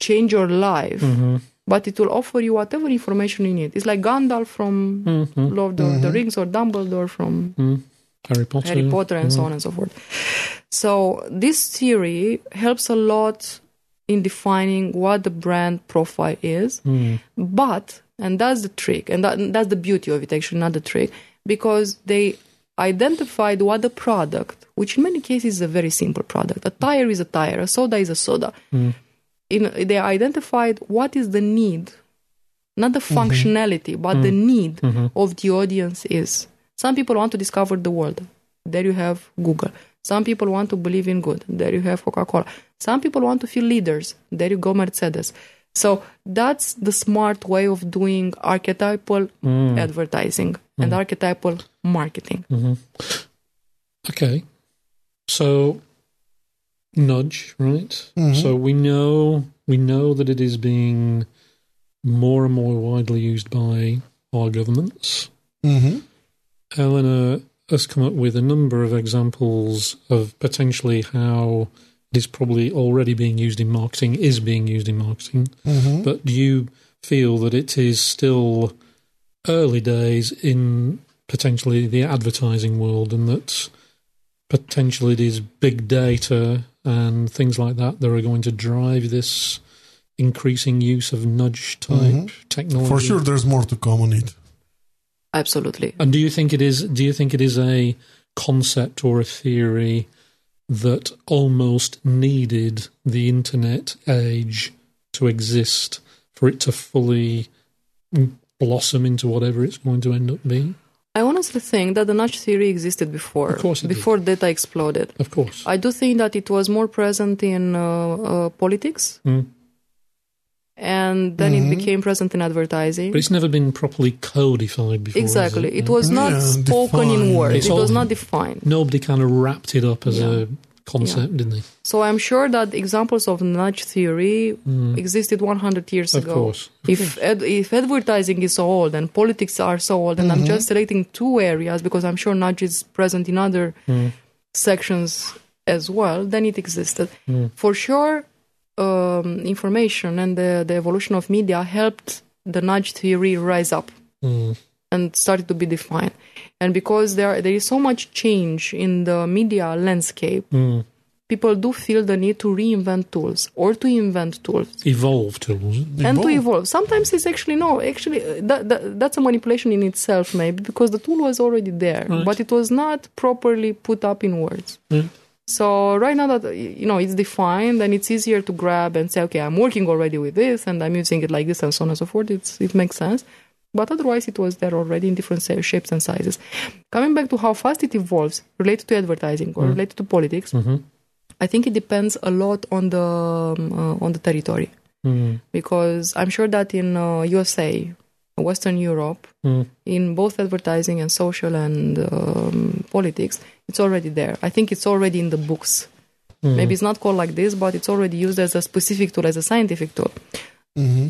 change your life, Mm-hmm. but it will offer you whatever information you need. It's like Gandalf from Mm-hmm. Lord of the Rings or Dumbledore from Harry Potter. Harry Potter and so on and so forth. So this theory helps a lot in defining what the brand profile is. But, and that's the trick, and that, that's the beauty of it, actually, not the trick, because they identified what the product, which in many cases is a very simple product. A tire is a tire, a soda is a soda. Hmm. In, they identified what is the need, not the mm-hmm. functionality, but the hmm. need mm-hmm. of the audience is. Some people want to discover the world. There you have Google. Some people want to believe in good. There you have Coca Cola. Some people want to feel leaders. There you go, Mercedes. So that's the smart way of doing archetypal mm. advertising and mm. archetypal marketing. Mm-hmm. Okay. So nudge, right? Mm-hmm. So we know we know that it is being more and more widely used by our governments. Mm-hmm. Eleanor has come up with a number of examples of potentially how it is probably already being used in marketing, is being used in marketing. Mm-hmm. But do you feel that it is still early days in potentially the advertising world and that potentially it is big data and things like that that are going to drive this increasing use of nudge type technology? For sure, there's more to come on it. Absolutely. And do you think it is? Do you think it is a concept or a theory that almost needed the internet age to exist for it to fully blossom into whatever it's going to end up being? I honestly think that the nudge theory existed before, Of course it did. before data exploded. Of course. I do think that it was more present in uh, uh, politics, Mm. And then it mm-hmm. became present in advertising. But it's never been properly codified before. Exactly, it? it was not Yeah, spoken in words. It's it was all- not defined. Nobody kind of wrapped it up as Yeah. a concept, didn't they? So I'm sure that examples of nudge theory mm. existed 100 years Mm. Of ago. course. Of If ad, if advertising is so old and politics are so old, and I'm mm-hmm. just selecting two areas because I'm sure nudge is present in other mm. sections as well, then it existed. Mm. For sure, um, information and the, the evolution of media helped the nudge theory rise up Mm. and started to be defined. And because there there is so much change in the media landscape, Mm. people do feel the need to reinvent tools or to invent tools Evolve tools. and to Evolve. evolve. Sometimes it's actually no, actually uh, that, that that's a manipulation in itself, maybe because the tool was already there, Right. but it was not properly put up in words. Mm. So right now that you know it's defined, and it's easier to grab and say, okay, I'm working already with this, and I'm using it like this, and so on and so forth. It's it makes sense. But otherwise, it was there already in different shapes and sizes. Coming back to how fast it evolves related to advertising or Mm. related to politics, Mhm. I think it depends a lot on the um, uh, on the territory Mm. because I'm sure that in uh, USA, Western Europe, Mm. in both advertising and social and um, politics, it's already there. I think it's already in the books. Mm. Maybe it's not called like this, but it's already used as a specific tool, as a scientific tool. hmm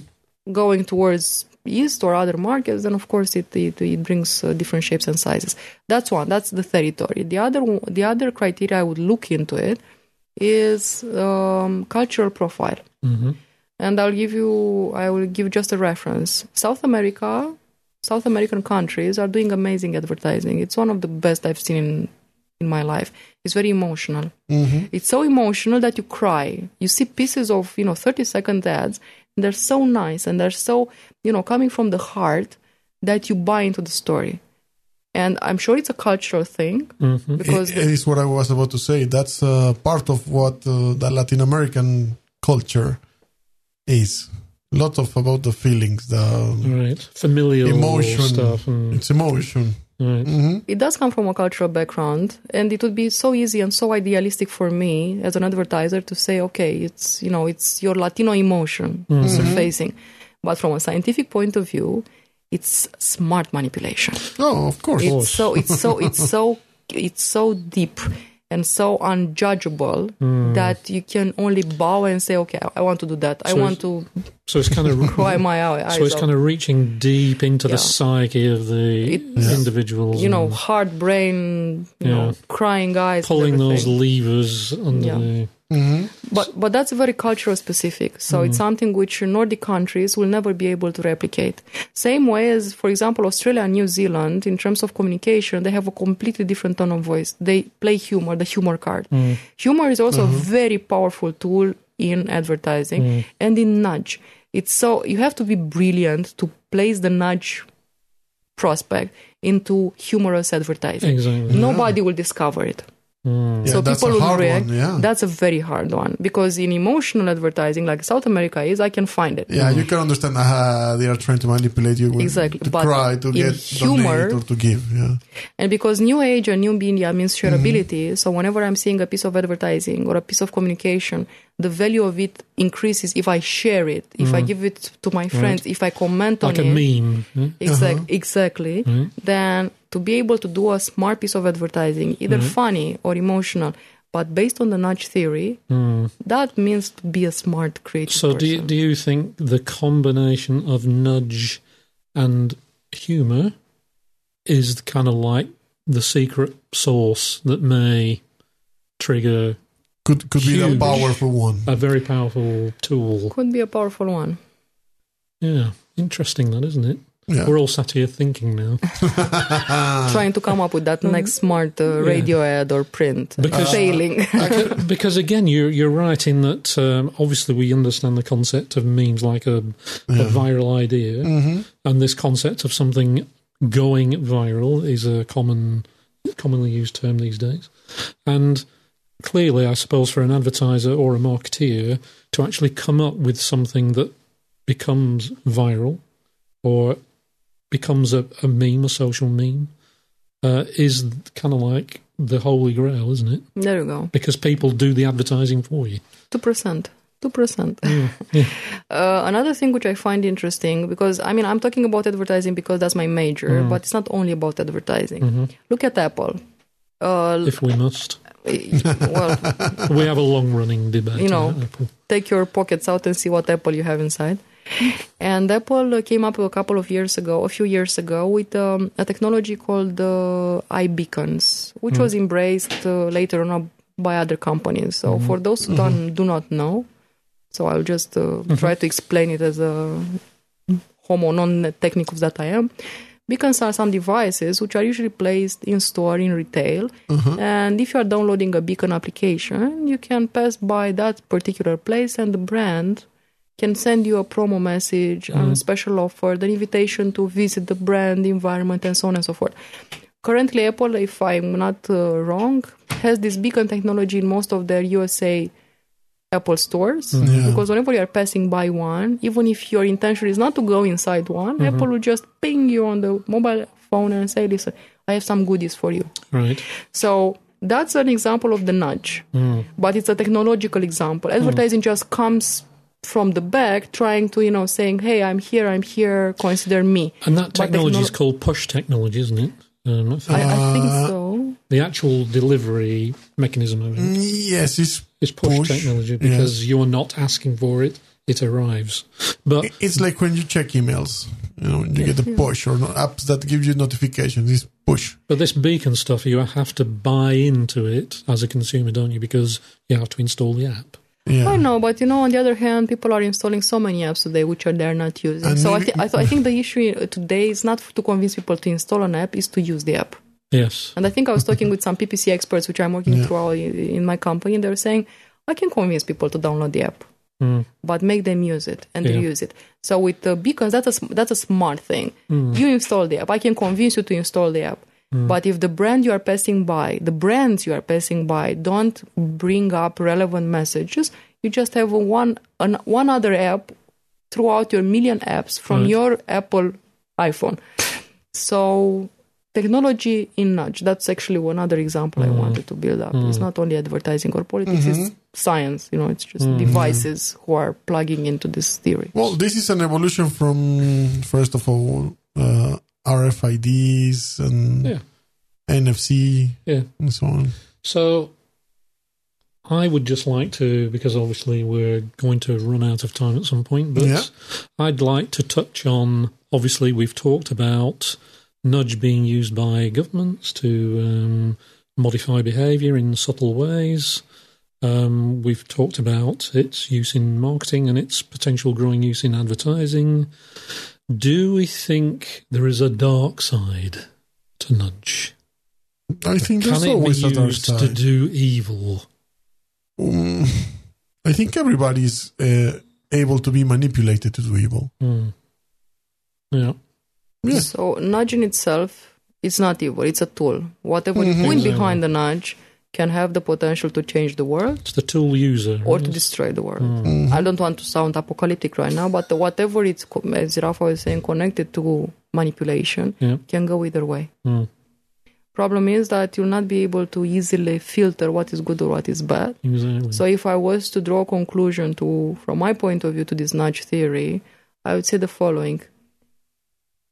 Going towards east or other markets, then of course it it, it brings uh, different shapes and sizes. That's one. That's the territory. The other the other criteria I would look into it is um, cultural profile. Mhm. And I'll give you, I will give just a reference. South America, South American countries are doing amazing advertising. It's one of the best I've seen in, in my life. It's very emotional. hmm It's so emotional that you cry. You see pieces of, you know, 30 second ads, and they're so nice and they're so, you know, coming from the heart that you buy into the story. And I'm sure it's a cultural thing Mhm. because It, it is what I was about to say. That's uh, part of what uh, the Latin American culture is. A Lot of about the feelings, the Right. Familial Emotion. stuff. And, it's emotion. right. hmm it does come from a cultural background and it would be so easy and so idealistic for me as an advertiser to say okay it's you know it's your latino emotion surfacing but from a scientific point of view it's smart manipulation Oh, of course. it's so it's so it's so it's so deep and so unjudgeable hmm. that you can only bow and say okay i want to do that. I want to So it's kind of cry my eyes so it's out. kind of reaching deep into the psyche of the It's- individuals. you know and heart brain you Yeah. know crying eyes pulling those levers under Yeah. the. hmm But but that's very cultural specific. So it's mm. something which Nordic countries will never be able to replicate. Same way as, for example, Australia and New Zealand, in terms of communication, they have a completely different tone of voice. They play humor, the humor card. Mm. Humor is also a mm-hmm. very powerful tool in advertising mm. and in nudge. It's so you have to be brilliant to place the nudge prospect into humorous advertising. Exactly. Nobody will discover it Mm. Yeah, so that's people a will react. one. Yeah. That's a very hard one because in emotional advertising, like South America is, I can find it. yeah, you can understand uh, they are trying to manipulate you with, Exactly, to but cry, to get humor- or to give. Yeah. And because new age and new media means shareability, so whenever I'm seeing a piece of advertising or a piece of communication, the value of it increases if I share it, if I give it to my friends, if I comment Like on it. Like a meme. yeah? Exact, Uh-huh. Exactly. Then to be able to do a smart piece of advertising, either mm-hmm. funny or emotional, but based on the nudge theory, mm. that means to be a smart creative So do you, do you think the combination of nudge and humour is kind of like the secret sauce that may trigger Could could be the Huge. powerful one. a very powerful tool? Could be a powerful one. Yeah, interesting that, isn't it? Yeah. We're all sat here thinking now. <laughs> Trying to come up with that next smart uh, radio ad or print. Because- Failing. because, <laughs> because again, you're you're right in that. Um, obviously, we understand the concept of memes like a, a viral idea, and this concept of something going viral is a common, commonly used term these days. And clearly, I suppose for an advertiser or a marketeer to actually come up with something that becomes viral or becomes a, a meme, a social meme, uh, is kind of like the holy grail, isn't it? there you go. because people do the advertising for you. 2%. 2%. <laughs> yeah. Uh, another thing which I find interesting, because I mean, I'm talking about advertising because that's my major, but it's not only about advertising. Look at Apple. Uh, If we must, well, <laughs> we have a long running debate. You know. Apple. take your pockets out and see what Apple you have inside. And Apple uh, came up a couple of years ago, a few years ago, with um, a technology called uh, iBeacons, which was embraced uh, later on by other companies. So for those who don't do not know, so I'll just uh, try to explain it as a homo non-technicus that I am. Beacons are some devices which are usually placed in store in retail. And if you are downloading a beacon application, you can pass by that particular place and the brand can send you a promo message, a mm-hmm. special offer, the invitation to visit the brand environment, and so on and so forth. Currently, Apple, if I'm not uh, wrong, has this beacon technology in most of their USA Apple stores mm-hmm. Yeah. because whenever you are passing by one, even if your intention is not to go inside one, mm-hmm. Apple will just ping you on the mobile phone and say, "Listen, I have some goodies for you." Right. So that's an example of the nudge, mm. but it's a technological example. Mm. Advertising just comes from the back, trying to you know saying, "Hey, I'm here, I'm here, consider me." And that But technology is called push technology, isn't it? Um, I think I, I think Uh, so. the actual delivery mechanism of it Yes, it's is push, push, technology yeah. because you're not asking for it; it arrives. But it's like when you check emails. You know, when you get a push or no, apps that give you notifications. It's push. but this beacon stuff, you have to buy into it as a consumer, don't you? Because you have to install the app. Yeah. I know, but you know, on the other hand, people are installing so many apps today which are they're not using. And so I, maybe- th- I, th- I think the issue today is not to convince people to install an app, is to use the app. Yes. And I think I was talking with some PPC experts, which I'm working Yeah. through all in my company, and they were saying, I can convince people to download the app, Mm. but make them use it and Yeah. use it. So with the beacons, that's a that's a smart thing. You install the app. I can convince you to install the app. Hmm. But if the brand you are passing by, the brands you are passing by, don't bring up relevant messages, you just have one an, one other app throughout your million apps from Right. your Apple iPhone. So technology in nudge that's actually one other example i hmm. wanted to build up. It's not only advertising or politics it's mm-hmm. science you know it's just devices who are plugging into this theory. Well, this is an evolution from first of all uh, RFIDs and Yeah. NFC Yeah. and so on. So I would just like to, because obviously we're going to run out of time at some point, but Yeah. I'd like to touch on. Obviously, we've talked about nudge being used by governments to um, modify behaviour in subtle ways. Um, we've talked about its use in marketing and its potential growing use in advertising. Do we think there is a dark side to nudge? I think Can there's it be always a dark used to do evil? Um, <laughs> I think everybody's uh, able to be manipulated to do evil. Hmm. Yeah. Yeah. so nudge in itself it's not evil it's a tool whatever you Mhm. put Exactly. behind the nudge can have the potential to change the world It's the tool user. or to destroy the world Mhm. i don't want to sound apocalyptic right now but whatever it's co- as rafa was saying connected to manipulation Yeah. can go either way Hmm. problem is that you'll not be able to easily filter what is good or what is bad Exactly. So if I was to draw a conclusion to, from my point of view, to this nudge theory, I would say the following: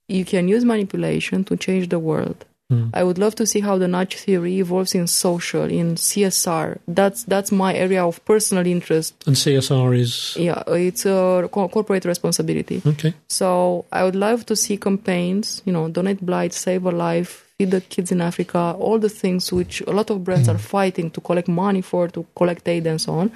You can use manipulation to change the world. Hmm. I would love to see how the nudge theory evolves in social, in CSR. That's that's my area of personal interest. and CSR is Yeah, it's a corporate responsibility. okay. So I would love to see campaigns, you know, donate blood, save a life, feed the kids in Africa, all the things which a lot of brands are fighting to collect money for, to collect aid and so on.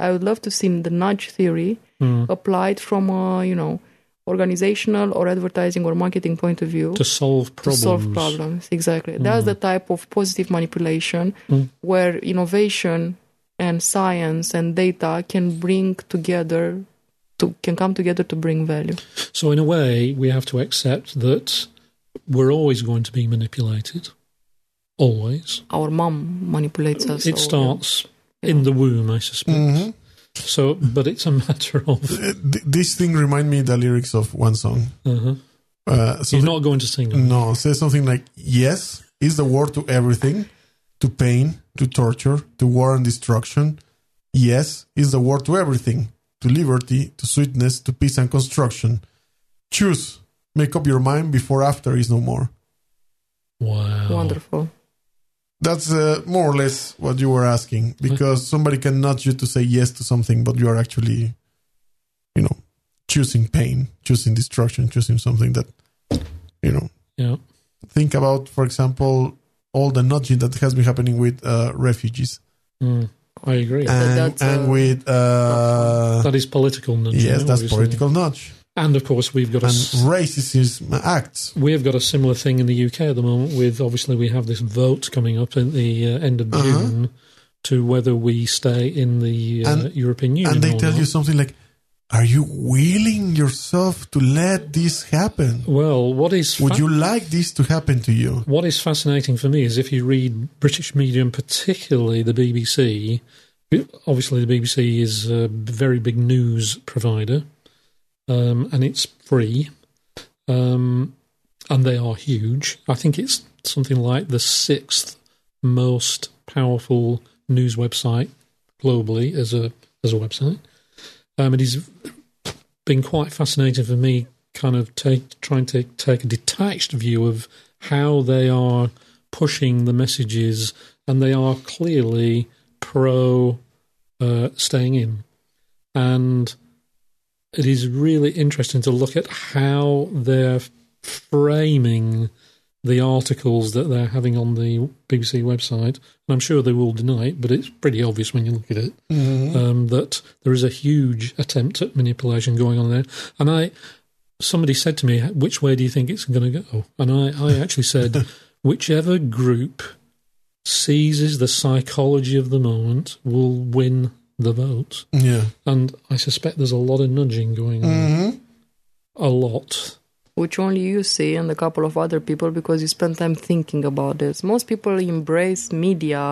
I would love to see the nudge theory Hmm. applied from a, you know, organizational or advertising or marketing point of view To solve to problems. solve problems. Exactly. That's the type of positive manipulation Mm. where innovation and science and data can bring together to can come together to bring value. So in a way, we have to accept that we're always going to be manipulated. Always. our mom manipulates us. It so- starts in the womb, I suspect. Mhm. So, but it's a <laughs> matter of. Uh, This thing remind me the lyrics of one song. Uh-huh. Uh, so He's the- not going to sing. it. no, say something like "Yes" is the word to everything, to pain, to torture, to war and destruction. Yes is the word to everything, to liberty, to sweetness, to peace and construction. Choose, make up your mind before after is no more. Wow. Wonderful. That's uh, more or less what you were asking because somebody can nudge you to say yes to something, but you are actually, you know, choosing pain, choosing destruction, choosing something that, you know, Yeah. think about, for example, all the nudging that has been happening with uh, refugees Mm, I agree. Yeah. and, that's, and uh, with uh, that is political nudging. yes, that's obviously. political nudge And of course, we've got a and s- racism acts. we have got a similar thing in the UK at the moment. With obviously, we have this vote coming up at the uh, end of Uh-huh. June to whether we stay in the uh, And- European Union. and they tell not. you something like, "Are you willing yourself to let this happen? Well, what is Would you like this to happen to you?" what is fascinating for me is if you read British media, and particularly the BBC. Obviously, the BBC is a very big news provider, um, and it's free, um, and they are huge. I think it's something like the sixth most powerful news website globally as a as a website. Um, it has been quite fascinating for me, kind of take trying to take a detached view of how they are pushing the messages, and they are clearly pro uh, staying in, and it is really interesting to look at how they're framing the articles that they're having on the BBC website. And I'm sure they will deny it, but it's pretty obvious when you look at it um, that there is a huge attempt at manipulation going on there. And I, somebody said to me, "Which way do you think it's going to go?" And I, I actually said, <laughs> whichever group seizes the psychology of the moment will win the vote. Yeah. And I suspect there's a lot of nudging going on. hmm A lot. which only you see and a couple of other people because you spend time thinking about this. Most people embrace media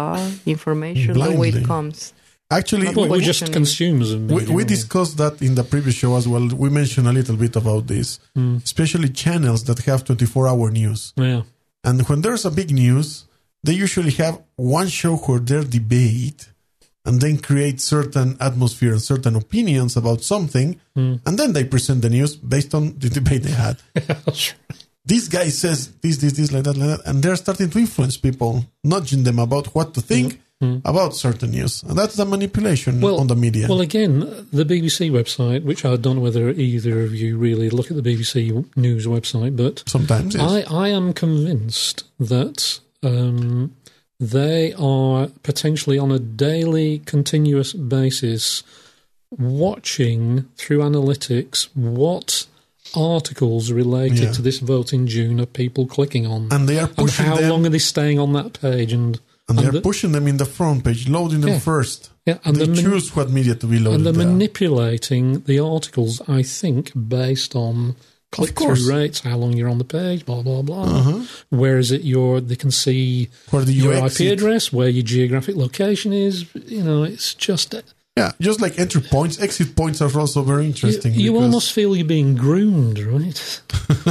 information the way it comes. Actually, Well, we, we're just Questioning. consumers we, we we? discussed that in the previous show as well. We mentioned a little bit about this, Mm. especially channels that have 24 hour news. Yeah. And when there's a big news, they usually have one show where they debate and then create certain atmosphere and certain opinions about something. Mm. And then they present the news based on the debate they had. <laughs> Right. this guy says this, this, this, like that, like that. And they're starting to influence people, nudging them about what to think about certain news. And that's the manipulation Well- on the media. Well, again, the BBC website, which I don't know whether either of you really look at the BBC News website, but Sometimes, yes. I, I am convinced that um, they are potentially on a daily, continuous basis watching through analytics what articles related Yeah. to this vote in June are people clicking on. and they are and how them, long are they staying on that page? And and they're the- pushing them in the front page, loading them Yeah. first. yeah, and they the choose what media to be loaded and they're there. manipulating the articles, I think, based on click course. through rates, how long you're on the page, blah blah blah. Uh-huh. Where is it your they can see Where do your? IP address, where your geographic location is. You know, it's just Yeah, just like entry points, exit points are also very interesting. you because- almost feel you're being groomed, right? <laughs>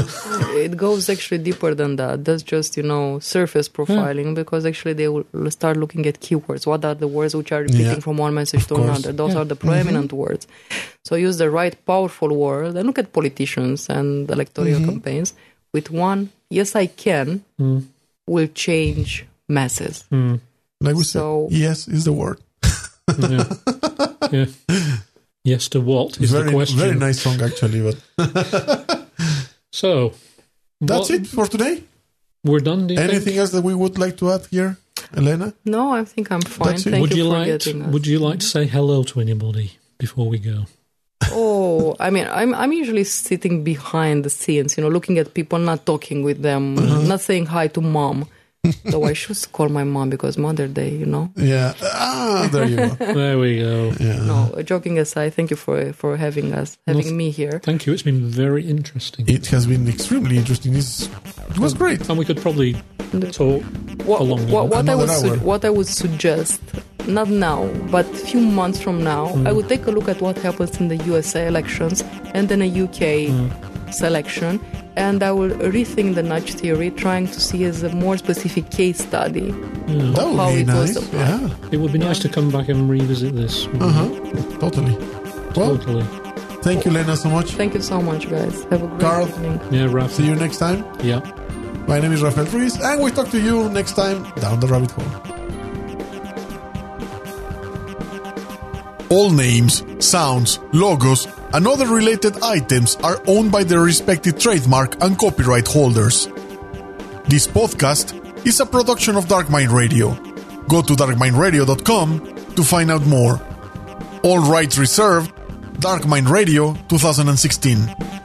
It goes actually deeper than that. That's just, you know, surface profiling because actually they will start looking at keywords. What are the words which are repeating Yeah. from one message Of to course. another? Those Yeah. are the prominent words. So use the right powerful word and look at politicians and electoral campaigns with one, yes, I can, Mm. will change masses. Mm. like we so- said, yes is the word. Yeah. yeah. Yes to what is very, the question? very nice song actually, but <laughs> So that's what- it for today. We're done. Do you Anything think? else that we would like to add here, Elena? No, I think I'm fine. That's it. Would you, you like? getting us. Would you like to say hello to anybody before we go? Oh, I mean, I'm I'm usually sitting behind the scenes, you know, looking at people, not talking with them, uh-huh. not saying hi to mom. So I should call my mom because Mother Day, you know. Yeah. Ah, there you go. <laughs> There we go. Yeah. No, joking aside, thank you for for having us, having me here. Thank you. It's been very interesting. It has been extremely interesting. It's, it was great. And we could probably talk. What, long what, what I would su- what I would suggest, not now, but a few months from now, I would take a look at what happens in the USA elections and then a UK selection, and I will rethink the nudge theory, trying to see as a more specific case study. Yeah. That would how be it was nice. applied. Yeah. It would be nice to come back and revisit this. Uh huh. Totally. Well, Totally. thank you, Lena, so much. Thank you so much, guys. Have a great Carl. evening. Yeah, Raph. See you next time. Yeah. My name is Rafael Ruiz, and we talk to you next time down the rabbit hole. All names, sounds, logos, and other related items are owned by their respective trademark and copyright holders. This podcast is a production of Dark Mind Radio. Go to darkmindradio.com to find out more. All rights reserved. Dark Mind Radio 2016.